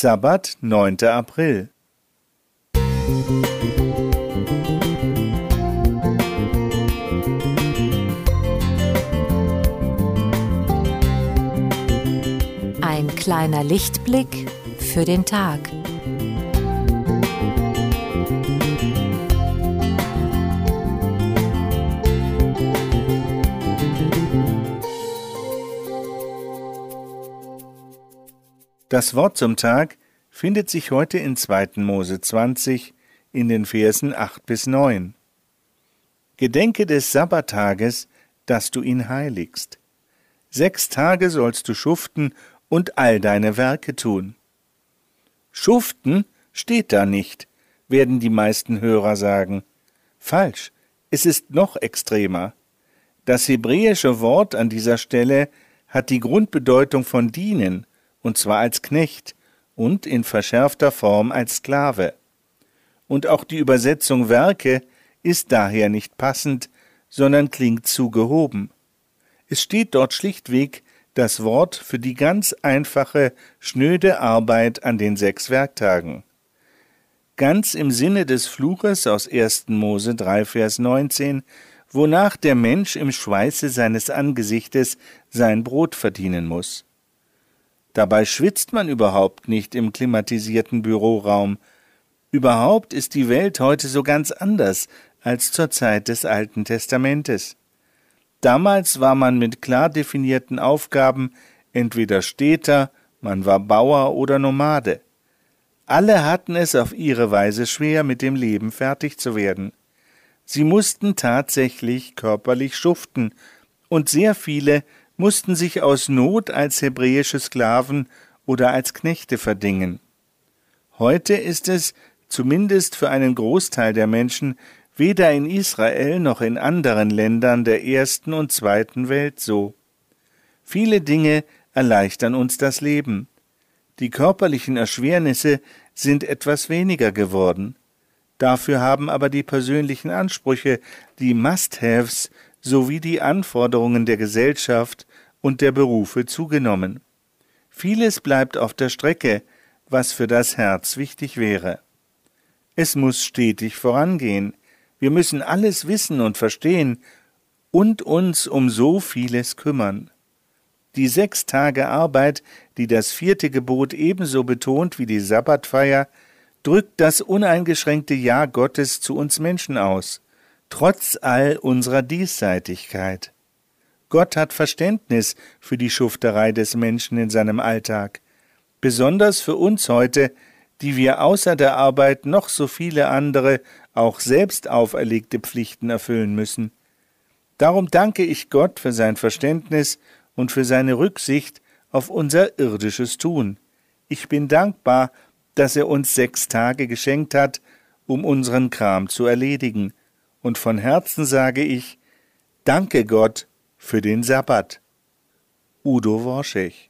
Sabbat, 9. April. Ein kleiner Lichtblick für den Tag. Das Wort zum Tag findet sich heute in 2. Mose 20 in den Versen 8 bis 9. Gedenke des Sabbattages, dass du ihn heiligst. Sechs Tage sollst du schuften und all deine Werke tun. Schuften steht da nicht, werden die meisten Hörer sagen. Falsch, es ist noch extremer. Das hebräische Wort an dieser Stelle hat die Grundbedeutung von dienen, und zwar als Knecht und in verschärfter Form als Sklave. Und auch die Übersetzung Werke ist daher nicht passend, sondern klingt zu gehoben. Es steht dort schlichtweg das Wort für die ganz einfache, schnöde Arbeit an den sechs Werktagen. Ganz im Sinne des Fluches aus 1. Mose 3, Vers 19, wonach der Mensch im Schweiße seines Angesichtes sein Brot verdienen muss. Dabei schwitzt man überhaupt nicht im klimatisierten Büroraum. Überhaupt ist die Welt heute so ganz anders als zur Zeit des Alten Testamentes. Damals war man mit klar definierten Aufgaben entweder Städter, man war Bauer oder Nomade. Alle hatten es auf ihre Weise schwer, mit dem Leben fertig zu werden. Sie mussten tatsächlich körperlich schuften, und sehr viele mussten sich aus Not als hebräische Sklaven oder als Knechte verdingen. Heute ist es, zumindest für einen Großteil der Menschen, weder in Israel noch in anderen Ländern der ersten und zweiten Welt so. Viele Dinge erleichtern uns das Leben. Die körperlichen Erschwernisse sind etwas weniger geworden. Dafür haben aber die persönlichen Ansprüche, die Must-Haves sowie die Anforderungen der Gesellschaft und der Berufe zugenommen. Vieles bleibt auf der Strecke, was für das Herz wichtig wäre. Es muss stetig vorangehen, wir müssen alles wissen und verstehen und uns um so vieles kümmern. Die sechs Tage Arbeit, die das vierte Gebot ebenso betont wie die Sabbatfeier, drückt das uneingeschränkte Ja Gottes zu uns Menschen aus trotz all unserer Diesseitigkeit. Gott hat Verständnis für die Schufterei des Menschen in seinem Alltag, besonders für uns heute, die wir außer der Arbeit noch so viele andere, auch selbst auferlegte Pflichten erfüllen müssen. Darum danke ich Gott für sein Verständnis und für seine Rücksicht auf unser irdisches Tun. Ich bin dankbar, dass er uns sechs Tage geschenkt hat, um unseren Kram zu erledigen und von Herzen sage ich, danke Gott für den Sabbat. Udo Worschech